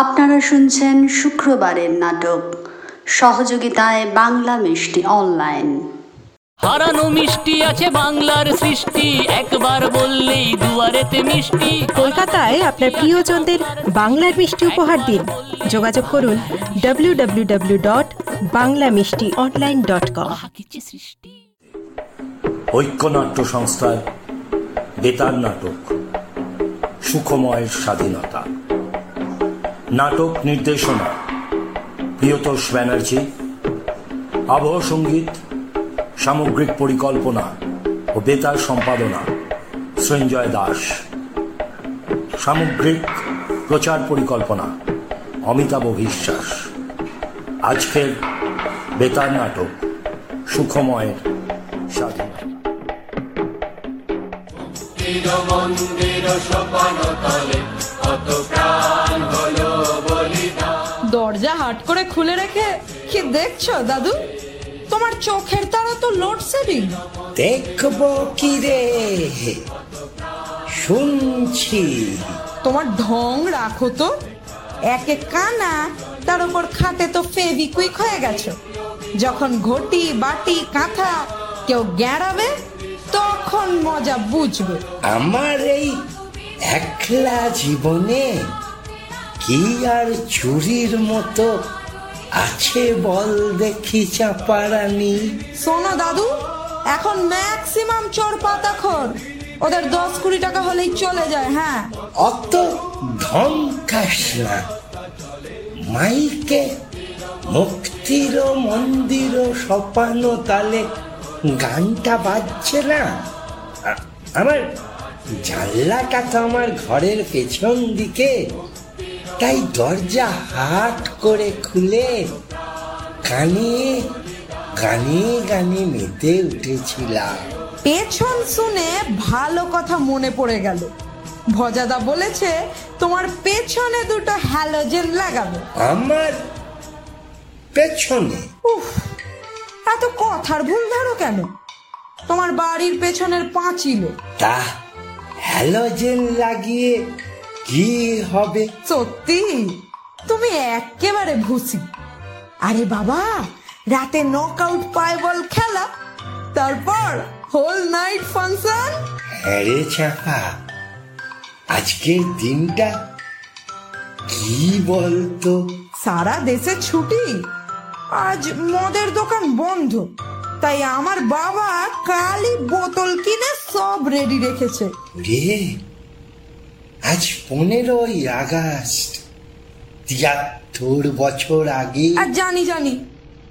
আপনারা শুনছেন শুক্রবারের নাটক সহযোগিতায় বাংলা মিষ্টি অনলাইন। হারানো মিষ্টি আছে বাংলার সৃষ্টি একবার বললেই দুয়ারেতে মিষ্টি। কলকাতায় আপনার প্রিয়জনদের বাংলার মিষ্টি উপহার দিন। যোগাযোগ করুন W W W dot Bangla Mishti online dot কম সৃষ্টি। ঐক্যনাট্য সংস্থার বেতার নাটক সুখময়ের স্বাধীনতা। নাটক নির্দেশনা। প্রিয়তোষ ব্যানার্জি, আবহ সংগীত, সামগ্রিক পরিকল্পনা ও বেতার সম্পাদনা, সঞ্জয় দাস। সামগ্রিক প্রচার পরিকল্পনা, অমিতাভ বিশ্বাস। আজকের বেতার নাটক, সুখময়ের স্বাধীন। মন্দির সপন তলে স্বাধীনতা দরজা হাট করে খুলে রেখে কি দেখছ দাদু? তোমার চোখের তারা তো লোডশেডিং দেখব কি রে? শুনছি। তোমার ঢং রাখো তো। একে কানা তার উপর খাটে তো ফেভিকুইক হয়ে গেছো। যখন ঘটি বাটি কাঁথা কেউ গ্যাড়াবে তখন মজা বুঝবে। আমার এই একলা জীবনে কি আর চুরির মতো আছে বল দেখি চাপারানি? শোনো দাদু এখন ম্যাক্সিমাম চোর পাতাখোর ওদের দশ কুড়ি টাকা হলেই চলে যায় হ্যাঁ। অত ধমকাস না। মাইকে মুক্তির মন্দির সপানো তালে গানটা বাজছে না? আমার জানলাটা তো আমার ঘরের পেছন দিকে। তাই দরজা হাট করে খুলে কানে গানে গানে মেতে উঠেছিলাম। পেছন শুনে ভালো কথা মনে পড়ে গেল। ভজাদা বলেছে তোমার পেছনে দুটো হ্যালোজেন লাগাবে। আমার পেছনে? উফ এত কথার ভুল ধরো কেন? তোমার বাড়ির পেছনের পাঁচিলে। তা হ্যালোজেন লাগিয়ে কি হবে? সত্যি? তুমি একেবারে ভুসি। আরে বাবা রাতে নক আউট পাইবল খেলা তারপর হোল নাইট ফাংশন হ্যারে চাপা আজকের দিনটা কি বলতো? সারা দেশে ছুটি আজ মদের দোকান বন্ধ তাই আমার বাবা কালি বোতল কিনে সব রেডি রেখেছে। রে আজ পনেরোই আগস্ট। তিয়াত্তর বছর আগে। আর জানি জানি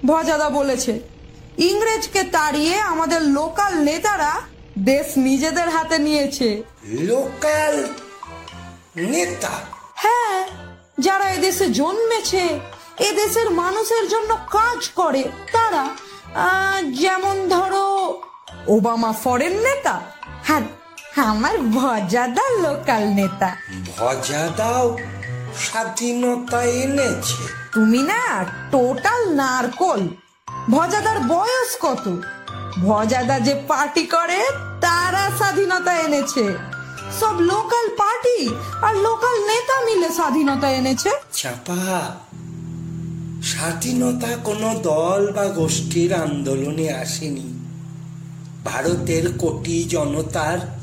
ভজাদা বলেছে ইংরেজকে তাড়িয়ে আমাদের লোকাল নেতারা দেশ নিজেদের হাতে নিয়েছে। লোকাল নেতা? হ্যাঁ যারা এদেশে জন্মেছে এদেশের মানুষের জন্য কাজ করে তারা যেমন ধরো ওবামা ফরেন নেতা হ্যাঁ আমার ভজাদা লোকাল নেতা। ভজাদাও স্বাধীনতা এনেছে। তুমি না টোটাল নারকল। ভজাদার বয়স কত? ভজাদা যে পার্টি করে তারা স্বাধীনতা এনেছে। সব লোকাল পার্টি আর লোকাল নেতা মিলে স্বাধীনতা এনেছে। চাপা স্বাধীনতা কোনো দল বা গোষ্ঠীর আন্দোলনে আসেনি। ভারতের কোটি জনতার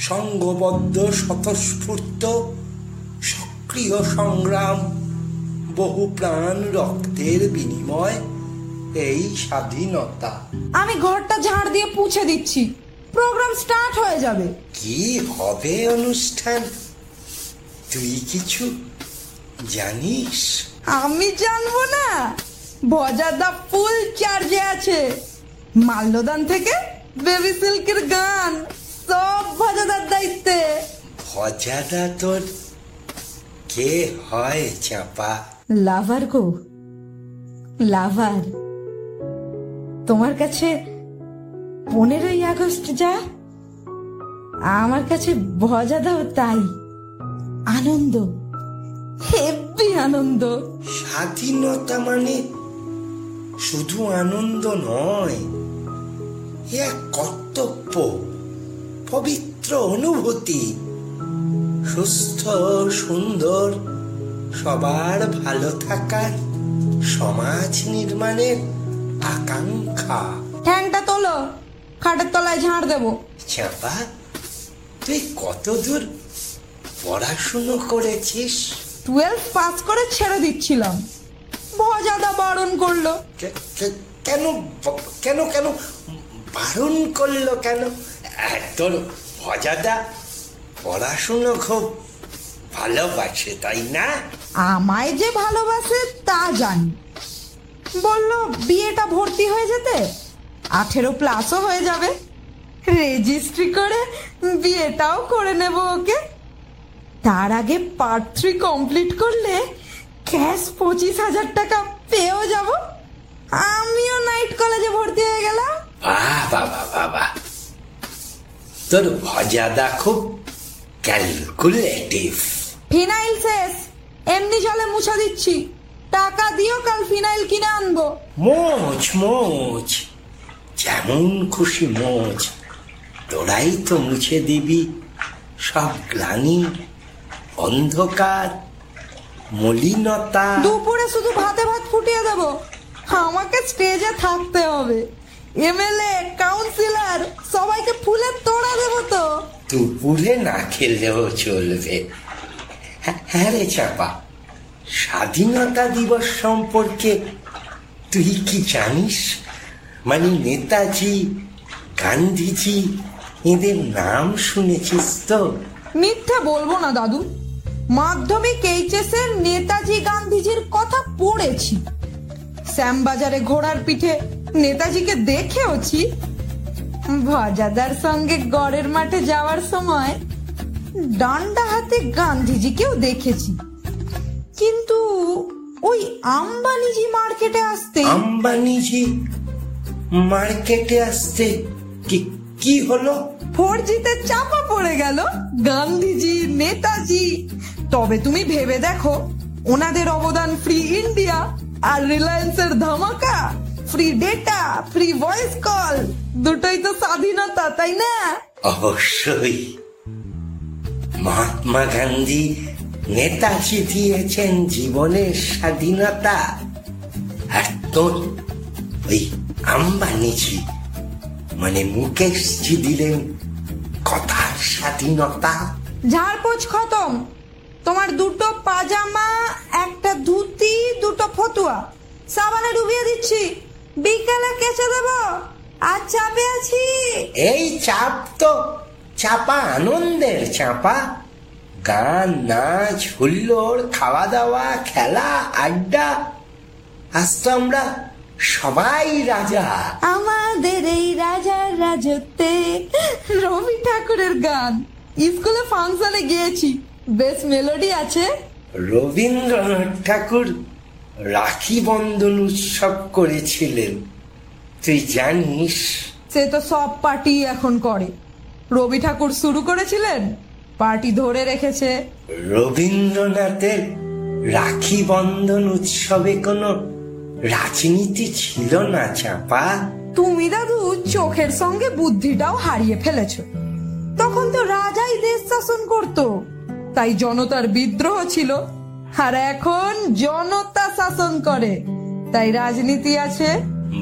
সংঘবদ্ধ স্বতঃস্ফূর্ত সক্রিয় সংগ্রাম বহু প্রাণ রক্তের বিনিময় এই স্বাধীনতা। আমি ঘরটা ঝাড় দিয়ে পুছে দিচ্ছি। প্রোগ্রাম স্টার্ট হয়ে যাবে। কি হবে অনুষ্ঠান? তুই কিছু জানিস? আমি জানব না। ভজাদা ফুল চার্জে আছে। মাল্যদান থেকে বেবি সিল্কের গান। সব ভজাদার দায়িত্বে। ভজাদা তোর কে হয় চাপা? লাভার গো লাভার। তোমার কাছে পনেরোই আগস্ট যা আমার কাছে ভজাদাও তাই। আনন্দ হেব্বি আনন্দ। স্বাধীনতা মানে শুধু আনন্দ নয় এক কর্তব্য। পবিত্র অনুভূতি। সুস্থ সুন্দর সবার ভালো থাকার সমাজ নির্মাণের আকাঙ্ক্ষা। ঠ্যাংটা তোলো খাটের তলায় ঝাড় দেবো। চাপা তুই কত দূর পড়াশুনো করেছিস? টুয়েলভ পাস করে ছেড়ে দিচ্ছিলাম। ভজাদা বারণ করল। কেন কেন কেন বারণ করল কেন? তোর ভজাদা পড়াশুনো খুব ভালোবাসে তাই না? আমায় যে ভালোবাসে তা জানি। বলল বিয়েটা ভর্তি হয়ে যেতে আঠেরো প্লাসও হয়ে যাবে। রেজিস্ট্রি করে বিয়েটাও করে নেব ওকে। তার আগে পার্ট থ্রি কমপ্লিট করলে ক্যাশ পঁচিশ হাজার টাকা পেয়েও যাব। আমিও নাইট কলেজে ভর্তি হয়ে গেলাম। বাহ বাবা বাবা তোর ভজাদা খুব ক্যালকুলেটিভ ফিনাইল শেষ। এমনি জলে মুছা দিচ্ছি। টাকা দিও কাল ফিনাইল কিনে আনব। মোচ মোচ যেমন খুশি মোচ। তোরাই তো মুছে দিবি। সব গ্লানি অন্ধকার মলিনতা। দুপুরে শুধু ভাতে ভাত ফুটিয়ে দেবো। আমাকে স্টেজে থাকতে হবে। এমএলএ কাউন্সিলর সবাইকে ফুলের তোড়া দেবো তো। দুপুরে না খেলেও চলবে। হ্যাঁ- হ্যাঁ রে চাপা স্বাধীনতা দিবস সম্পর্কে তুই কি জানিস? মানে নেতাজি গান্ধীজি এদের নাম শুনেছিস তো? মিথ্যা বলব না দাদু। মাধ্যমিক এইচএস এর নেতাজি গান্ধীজির কথা পড়েছি। শ্যামবাজারে ঘোড়ার পিঠে নেতাজিকে দেখেওছি ভাজাদার সঙ্গে গড়ের মাঠে যাওয়ার সময় ডান্ডা হাতে গান্ধীজিকেও দেখেছি। কিন্তু ওই আম্বানিজি মার্কেটে আসতে আম্বানিজি মার্কেটে আসতে কি কি হলো? ফোরজিতে চাপা পড়ে গেল গান্ধীজি নেতাজি। তবে তুমি ভেবে দেখো ওনাদের অবদান ফ্রি ইন্ডিয়া। আর রিলায়েন্সের ধামাকা? Free data free voice call দুটোই তো স্বাধীনতা তাই না? অবশ্যই। মহাত্মা গান্ধী নেতাজি দিয়েছেন জীবনের স্বাধীনতা। আর তোর ওই আম্বানিজি মানে মুকেশজি দিলেন কথার স্বাধীনতা। ঝাড়পোছ খতম। তোমার দুটো পাজামা একটা ধুতি দুটো ফতুয়া। সাবানে ডুবিয়ে দিচ্ছি। বিকালে কেচে দেবো। আর চাপে আছি। এই চাপ তো চাপা আনন্দের চাপা। গান নাচ হুল্লোড় খাওয়া দাওয়া খেলা আড্ডা। আজ তো আমরা সবাই রাজা। আমাদের এই রাজার রাজত্বে রবি ঠাকুরের গান। স্কুলে ফাংশনে গিয়েছি। বেশ মেলোডি আছে। রবীন্দ্রনাথ ঠাকুর রাখি বন্ধন উৎসব করেছিলেন। তুই জানিস? সে তো সব পার্টি এখন করে। রবি ঠাকুর শুরু করেছিলেন? পার্টি ধরে রেখেছে। রবীন্দ্রনাথের রাখি বন্ধন উৎসবে কোনো রাজনীতি ছিল না চাপা? তুমি দাদু চোখের সঙ্গে বুদ্ধিটাও হারিয়ে ফেলেছ। তখন তো রাজাই দেশ শাসন করত। তাই জনতার বিদ্রোহ ছিল আর এখন জনতা শাসন করে। তাই রাজনীতি আছে?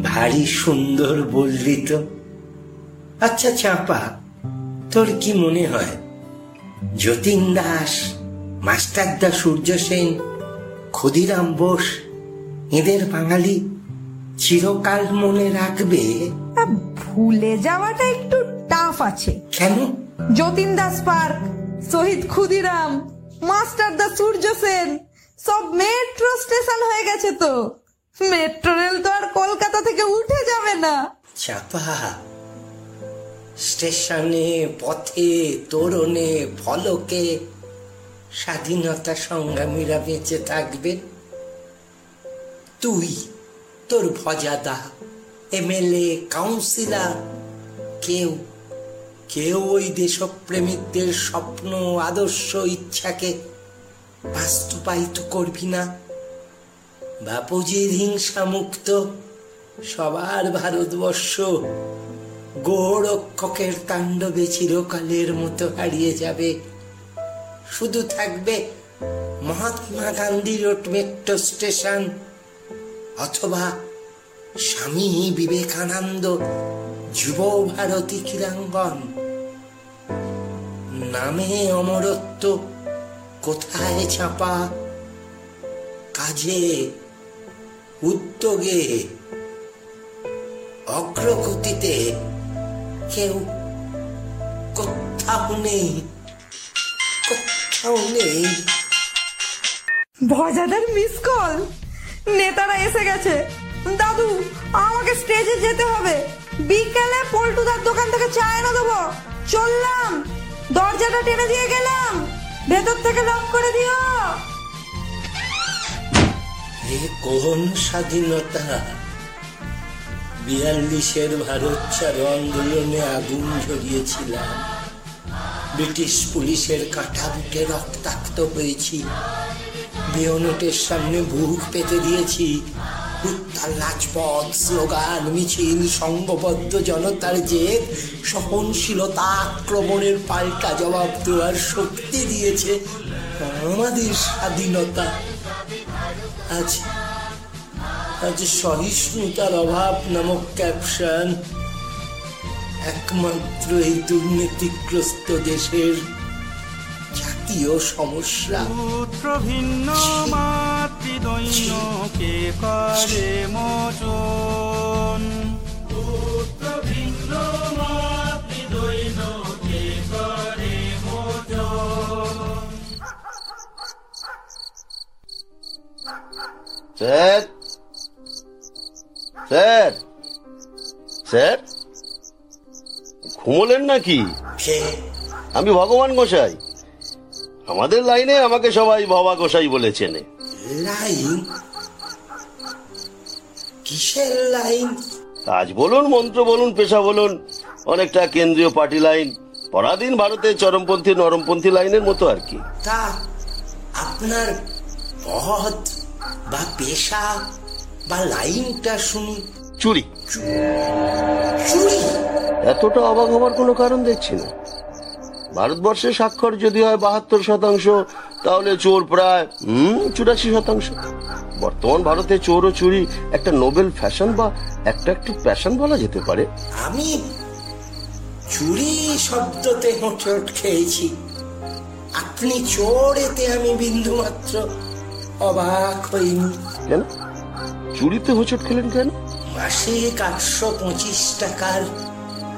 ভারী সুন্দর বললি তো। আচ্ছা চাপা তোর কি মনে হয়? যতীন দাস মাস্টারদা সূর্য সেন ক্ষুদিরাম বোস এদের বাঙালি চিরকাল মনে রাখবে? ভুলে যাওয়াটা একটু টাফ আছে। কেন? যতীন দাস পার্ক। শহীদ ক্ষুদিরাম, মাস্টার দা সূর্য সেন, সব মেট্রো স্টেশন হয়ে গেছে তো। মেট্রো রেল তো আর কলকাতা থেকে উঠে যাবে না। চাপা। স্টেশনে, পথে, তোরণে, ফলকে স্বাধীনতা সংগ্রামীরা বেঁচে থাকবে। তুই, তোর ভজাদা, এমএলএ, কাউন্সিলর, কেউ কেউ ওই দেশপ্রেমিকদের স্বপ্ন, আদর্শ, ইচ্ছাকে বাস্তবায়িত করবি না। বাপুজির হিংসা মুক্ত সবার ভারতবর্ষ গোরক্ষকের তাণ্ডবে চিরকালের মতো হারিয়ে যাবে। শুধু থাকবে Mahatma Gandhi road metro station, অথবা স্বামী বিবেকানন্দ যুব ভারতী ক্রীড়াঙ্গন নামে অমরত্ব কোথায় চাপা কাজে, উদ্যোগে, অগ্রগতিতে কেউ কোথাও নেই কোথাও নেই। ভজাদার মিস কল নেতারা এসে গেছে। দাদু, আমাকে স্টেজে যেতে হবে। বিকেলে পল্টুদার দোকান থেকে চা এনে দেবো। চললাম। দরজাটা টেনে দিয়ে গেলাম। ভেতর থেকে লক করে দিও। এ কোন স্বাধীনতা? বিয়াল্লিশের ভারত ছাড়ো আন্দোলনে আগুন ঝরিয়েছিলাম ব্রিটিশ পুলিশের কাঁটা বুটে রক্তাক্ত হয়েছি বেয়নটের সামনে বুক পেতে দিয়েছি। উত্তাল রাজপথ, স্লোগান, মিছিল, সংঘবদ্ধ জনতার যে সহনশীলতা, আক্রমণের পাল্টা জবাব দেওয়ার শক্তি দিয়েছে আমাদের স্বাধীনতা। আজ আজ সহিষ্ণুতার অভাব নামক ক্যাপশন একমাত্র এই দুর্নীতিগ্রস্ত দেশের জাতীয় সমস্যা। ভিন্ন করে মোচন। পুত্র ভিন্ন মাতৃদৈন্য করে স্যার? স্যার? স্যার? ঘুমোলেন নাকি? আমি ভগবান গোসাই। আমাদের লাইনে আমাকে সবাই বাবা গোসাই বলে চেনে লাইন? কিসের লাইন? কাজ বলুন মন্ত্র বলুন পেশা বলুন অনেকটা কেন্দ্রীয় পার্টি লাইন। পরাধীন ভারতের চরমপন্থী নরমপন্থী লাইনের মতো আর কি। তা আপনার পথ বা পেশা বা লাইনটা শুনি চুরি। চুরি? এতটা অবাক হবার কোনো কারণ দেখছি না। ভারতবর্ষে স্বাক্ষর যদি হয় বাহাত্তর শতাংশ তাহলে চোর প্রায় হুম চুরাশি শতাংশ। বর্তমান ভারতে চোর ও চুরি একটা নোবেল ফ্যাশন বা একটা একটু প্যাশন বলা যেতে পারে। আমি চুরি শব্দতে হোঁচট খেয়েছি। আপনি চোর এতে আমি বিন্দু মাত্র অবাক হইনি। কেন? চুরিতে হোঁচট খেলেন কেন? মাসিক আটশো পঁচিশ টাকার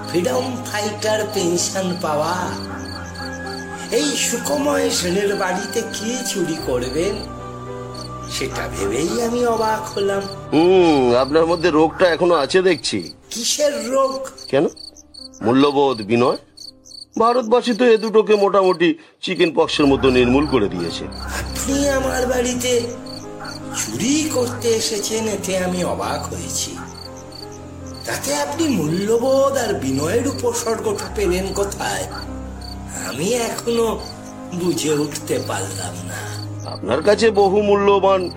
ফ্রিডম ফাইটার পেনশন পাওয়া। এই সুকময় সেনের বাড়িতে কি চুরি করবেন? সেটা ভেবেই আমি অবাক হলাম। হুম আপনার মধ্যে রোগটা এখনও আছে দেখছি। কিসের রোগ? কেন? মূল্যবোধ বিনয়? ভারতবাসী তো এ দুটোকে মোটামুটি চিকেন পক্সের মতো নির্মূল করে দিয়েছে। আপনি আমার বাড়িতে চুরি করতে এসেছেন এতে আমি অবাক হয়েছি। তাতে আপনি মূল্যবোধ আর বিনয়ের উপসর্গটা পেলেন কোথায়? আমি এখনও বুঝে উঠতে পারলাম না। আপনার কাছে বহু মূল্যবান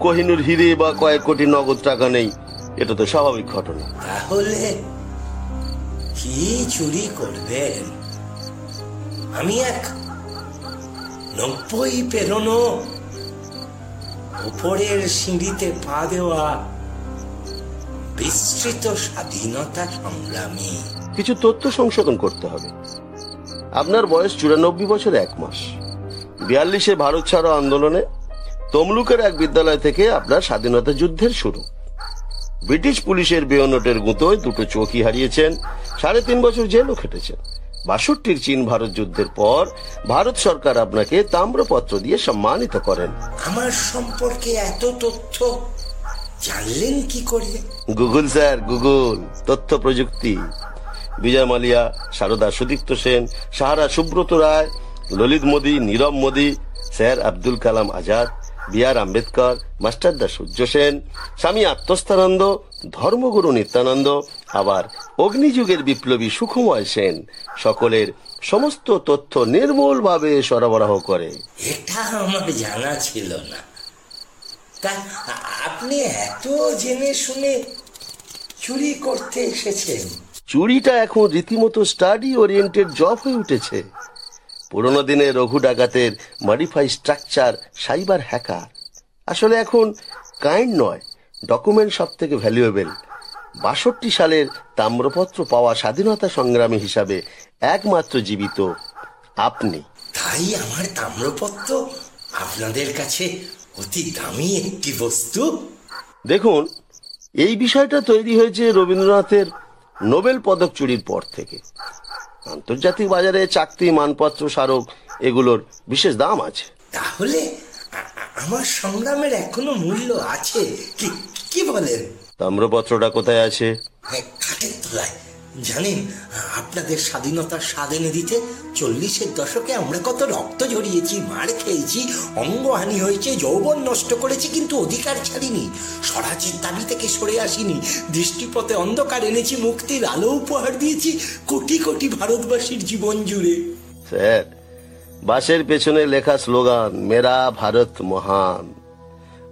কোহিনুর হিরে বা কয়েক কোটি নগদ টাকা নেই এটা তো স্বাভাবিক ঘটনা। তাহলে কি চুরি করবেন? আমি এক নব্বই পেরোনো উপরের সিঁড়িতে পা দেওয়া বিস্তৃত স্বাধীনতা সংগ্রামী। কিছু তথ্য সংশোধন করতে হবে। আপনার বয়স চুরানব্বই বছর এক মাস। বিয়াল্লিশে ভারত ছাড়ো আন্দোলনে তমলুকের এক বিদ্যালয় থেকে আপনার স্বাধীনতা যুদ্ধের শুরু। ব্রিটিশ পুলিশের বেয়নটের গুঁতোয় দুটো চোখই হারিয়েছেন সাড়ে তিন বছর জেলও খেটেছেন। বাষট্টির চীন ভারত যুদ্ধের পর ভারত সরকার আপনাকে তাম্রপত্র দিয়ে সম্মানিত করেন। আমার সম্পর্কে এত তথ্য জানলেন কি করে? গুগল স্যার গুগল তথ্য প্রযুক্তি। Vijay Mallya Saradha Sudipta Sen Sahara Subrata Roy Lalit Modi Nirav Modi sir Abdul Kalam Azad B R Ambedkar Masterda Surya Sen Swami Atmasthananda ধর্মগুরু নিত্যানন্দ আবার অগ্নিযুগের বিপ্লবী সুখময় সেন সকলের সমস্ত তথ্য নির্মূলভাবে সরবরাহ করে। এটা আমার জানা ছিল না। তা আপনি এত জেনে শুনে চুরি করতে এসেছেন। চুরিটা এখন রীতিমতো স্টাডি ওরিয়েন্টেড জব হয়ে উঠেছে। পুরোনো দিনে রঘু ডাকাতের মডিফাই স্ট্রাকচার সাইবার হ্যাকার আসলে এখন কাইন্ড নয় ডকুমেন্ট সব থেকে ভ্যালুয়েবেল বাষট্টি সালের তাম্রপত্র পাওয়া স্বাধীনতা সংগ্রামী হিসাবে একমাত্র জীবিত আপনি। তাই আমার তাম্রপত্র আপনাদের কাছে অতি দামি একটি বস্তু? দেখুন এই বিষয়টা তৈরি হয়েছে রবীন্দ্রনাথের নোবেল পদক চুরির পর থেকে। আন্তর্জাতিক বাজারে চাকরি মানপত্র স্মারক এগুলোর বিশেষ দাম আছে। তাহলে আমার সংগ্রামের এখনও মূল্য আছে? কি কি বলেন? তাম্রপত্রটা কোথায় আছে? হ্যাঁ, খাটের তলায়। জানেন, আপনাদের স্বাধীনতার স্বাদ এনে দিতে চল্লিশের দশকে আমরা কত রক্ত ঝরিয়েছি, মার খেয়েছি, অঙ্গহানি হয়েছে, যৌবন নষ্ট করেছি, কিন্তু অধিকার ছাড়িনি। স্বরাজের দাবি থেকে সরে আসিনি, দৃষ্টিপথে অন্ধকার এনেছি, মুক্তির আলো উপহার দিয়েছি কোটি কোটি ভারতবাসীর জীবন জুড়ে। স্যার, বাসের পেছনে লেখা স্লোগান, মেরা ভারত মহান।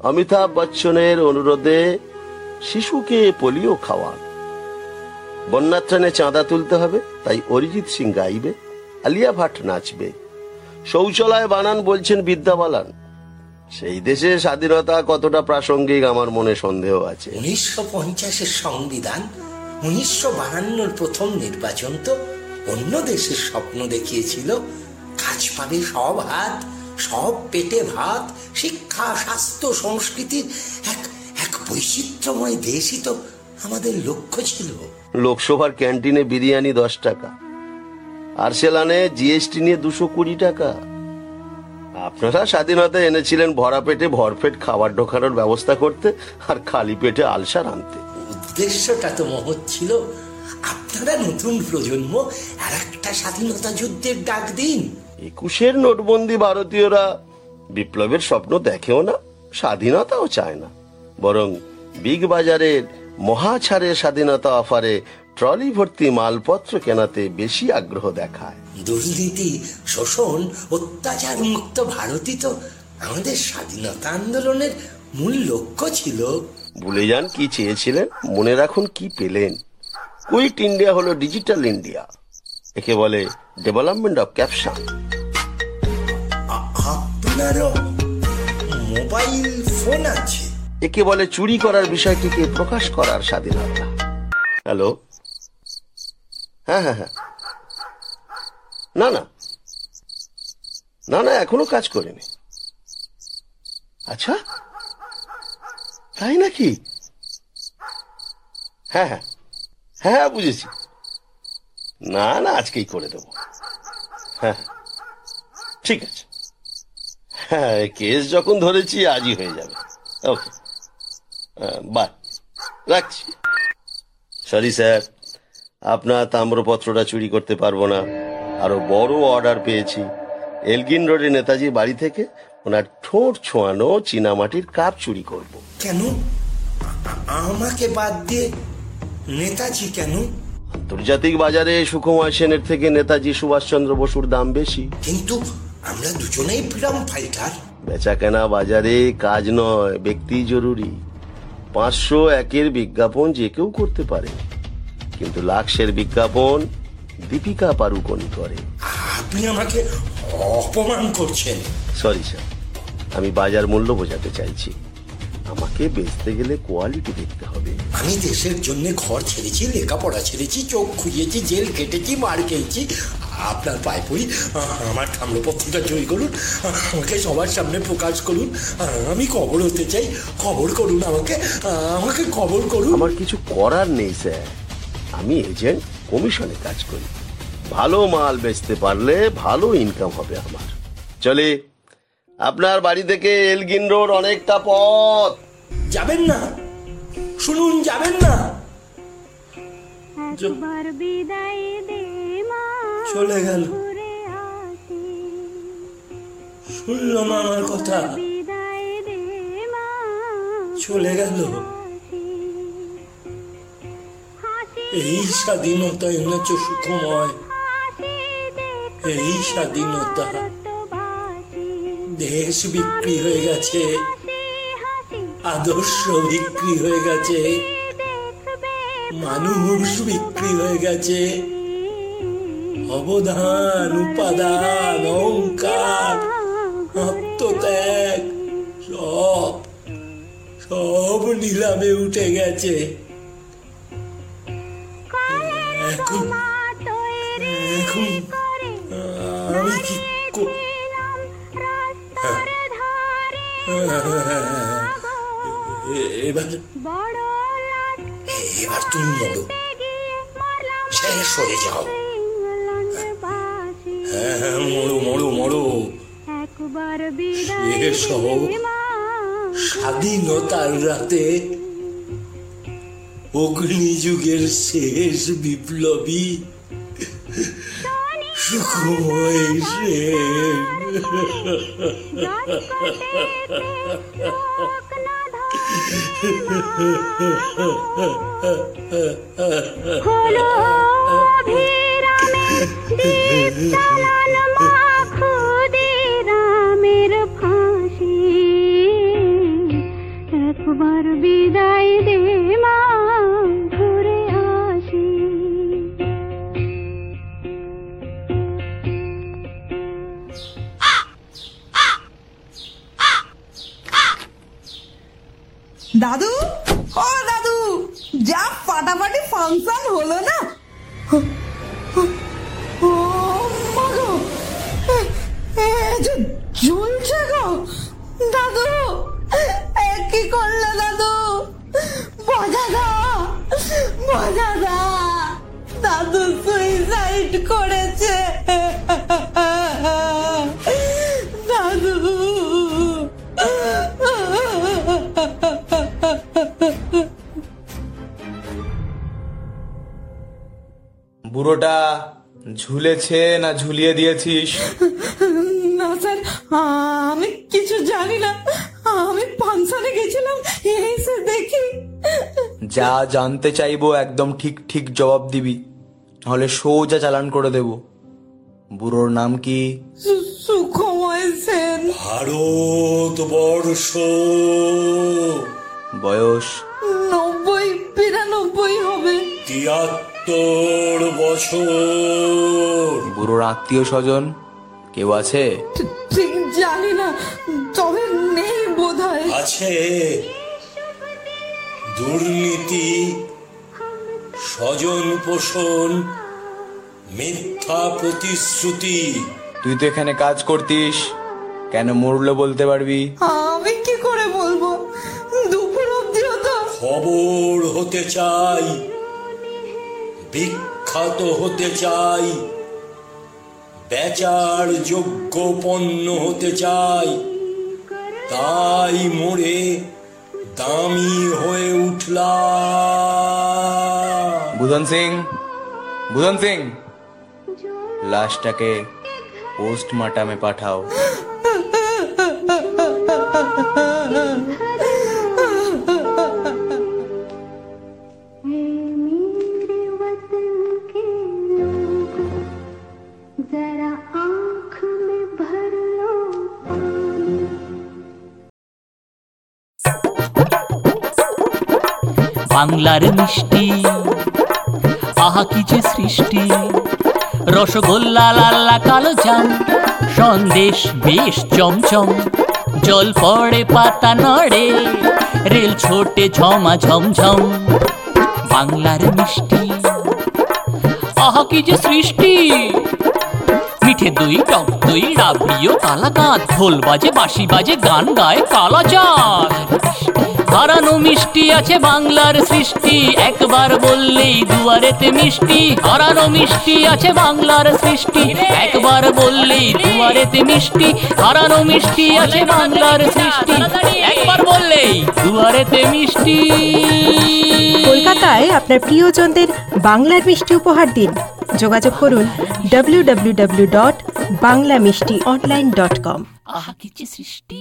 অমিতাভ বচ্চনের অনুরোধে শিশুকে পোলিও খাওয়ান। বন্যার ত্রাণে চাঁদা তুলতে হবে, তাই অরিজিৎ সিং গাইবে, আলিয়া ভাট নাচবে। শৌচালয় বানান বলছেন বিদ্যা বালান সেই দেশে স্বাধীনতা কতটা প্রাসঙ্গিক আমার মনে সন্দেহ আছে। উনিশশো পঞ্চাশের সংবিধান, উনিশশো বাহান্নর প্রথম নির্বাচন তো অন্য দেশের স্বপ্ন দেখিয়েছিল। কাজ পাবে সব হাত, সব পেটে ভাত, শিক্ষা, স্বাস্থ্য, সংস্কৃতির এক এক বৈচিত্র্যময় দেশই তো আমাদের লক্ষ্য ছিল। লোকসভার ক্যান্টিনে বিরিয়ানি দশ টাকা আরসেলানে জিএসটি নিয়ে দুশো কুড়ি টাকা। আপনারা স্বাধীনতা এনেছিলেন ভরা পেটে ভরপেট খাবার ঢোকানোর ব্যবস্থা করতে আর খালি পেটে আলসার আনতে। উদ্দেশ্যটা তো মহৎ ছিল। আপনারা নতুন প্রজন্ম আর একটা স্বাধীনতা যুদ্ধের ডাক দিন। একুশের নোটবন্দি ভারতীয়রা বিপ্লবের স্বপ্ন দেখেও না স্বাধীনতাও চায় না। বরং বিগ বাজারের মহাছাড়ে স্বাধীনতা অফারে ট্রলি ভর্তি মালপত্র কেনাতে বেশি আগ্রহ দেখায়। দুর্নীতি শোষণ অত্যাচার মুক্ত ভারতই তো আমাদের স্বাধীনতা আন্দোলনের মূল লক্ষ্য ছিল। ভুলে যান কি চেয়েছিলেন? মনে রাখুন কি পেলেন? কুইট ইন্ডিয়া হলো ডিজিটাল ইন্ডিয়া। একে বলে ডেভেলপমেন্ট অফ ক্যাপশন। আপনারও মোবাইল ফোন আছে? একে বলে চুরি করার বিষয়টিকে প্রকাশ করার স্বাধীনতা। হ্যালো? হ্যাঁ হ্যাঁ হ্যাঁ। না না। না না এখনও কাজ করেনি। আচ্ছা? তাই নাকি? হ্যাঁ হ্যাঁ। হ্যাঁ হ্যাঁ বুঝেছি। না না আজকেই করে দেবো। হ্যাঁ ঠিক আছে। হ্যাঁ কেস যখন ধরেছি আজই হয়ে যাবে। ওকে। বাই রাখছি। সরি স্যার আপনার তাম্রপত্রটা চুরি করতে পারব না। আরও বড় অর্ডার পেয়েছি। এলগিন রোডে নেতাজি বাড়ি থেকে ওনার ঠোঁট ছোঁয়ানো চীনামাটির কাপ চুরি করব। কেন? আমাকে বাদ দিয়ে নেতাজি কেন? আন্তর্জাতিক বাজারে সুকুমার সেনের থেকে নেতাজি সুভাষচন্দ্র বসুর দাম বেশি। কিন্তু আমরা দুজনেই ফ্রিডম ফাইটার বেচা কেনা বাজারে কাজ নয় ব্যক্তি জরুরি। পাঁচশো একের বিজ্ঞাপন যে কেউ করতে পারে। কিন্তু লাক্সের বিজ্ঞাপন দীপিকা পারুকনি করে। আপনি আমাকে অপমান করছেন। সরি স্যার আমি বাজার মূল্য বোঝাতে চাইছি। আমাকে বেচতে গেলে কোয়ালিটি দেখতে হবে। আমি দেশের জন্য ঘর ছেড়েছি লেখাপড়া ছেড়েছি চোখ খুঁজেছি জেল কেটেছি মার খেয়েছি আপনার পায়ে পড়ি আমার তাম্রপত্রটা জয় করুন। আমাকে সবার সামনে প্রকাশ করুন। আমি খবর হতে চাই। খবর করুন আমাকে। আমাকে খবর করুন। আমার কিছু করার নেই স্যার। আমি এজেন্ট কমিশনে কাজ করি। ভালো মাল বেচতে পারলে ভালো ইনকাম হবে আমার। চলে আপনার বাড়ি থেকে এলগিন রোড অনেকটা পথ। যাবেন না। শুনুন যাবেন না। একবার বিদায় দে চলে গেল। শুনলো না আমার কথা। চলে গেল। এই স্বাধীনতা এনেছে সুখময়। এই স্বাধীনতা দেশ বিক্রি হয়ে গেছে। আদর্শ বিক্রি হয়ে গেছে। মানুষ বিক্রি হয়ে গেছে। অবদান উপাদান অহংকার আত্মত্যাগ সব সব নিলামে উঠে গেছে এখন এখন আমি কি এবার তুমি মরো শেষ হয়ে যাও বাসি হ্যাঁ মরো মরো মরো। একবার বিদায় স্বাধীনতার রাতে অগ্নিযুগের শেষ বিপ্লবী সুখময় হলো देव समान বুড়োটা ঝুলেছে না ঝুলিয়ে দিয়েছিস? না স্যার আমি কিছু জানি না। আমি ফাংশনে গেছিলাম এসে দেখি। যা জানতে চাইব একদম ঠিক ঠিক জবাব দিবি নাহলে সোজা চালান করে দেব। বুড়োর নাম কি? সু- সুখময় সেন। ভারতবর্ষ। বয়স? নব্বই বিরানব্বই হবে। তিয়াত্তর বছর। বুড়োর আত্মীয় স্বজন? কেউ আছে? ঠিক- জানি না তবে নেই বোধ হয় আছে দুর্নীতি স্বজন পোষণ মিথ্যা প্রতিশ্রুতি। তুই তো এখানে কাজ করতিস। কেন মরলো বলতে পারবি? তো খবর হতে চাই বিখ্যাত হতে চাই বেচার যোগ্য পণ্য হতে চাই তাই মোড়ে দামি হয়ে উঠলাম। বুধন সিং বুধন সিং লাশটাকে পোস্টমার্টামে পাঠাও। বাংলার মিষ্টি। আহা, কি যে সৃষ্টি। রসগোল্লা লাল্লা কালো জাম। সন্দেশ, বেশ চমচম। জল পড়ে, পাতা নড়ে। রেল ছোটে, ঝমা, ঝমঝম। বাংলার মিষ্টি। আহা, কি যে সৃষ্টি। মিঠে দই টক, দই রাবড়িও কালাকাঁদ। ঢোল বাজে, বাঁশি বাজে, গান গায় কালা কালাচাঁদ। হারানো মিষ্টি আছে বাংলার সৃষ্টি। একবার বললেই দুয়ারেতে মিষ্টি। হারানো মিষ্টি আছে বাংলার সৃষ্টি। একবার বললেই দুয়ারেতে মিষ্টি। হারানো মিষ্টি আছে বাংলার সৃষ্টি। একবার বললেই দুয়ারেতে মিষ্টি। কলকাতায় আপনার প্রিয়জনদের বাংলার মিষ্টি উপহার দিন। যোগাযোগ করুন W W W dot Bangla mishti online dot কম আহা কিছু সৃষ্টি।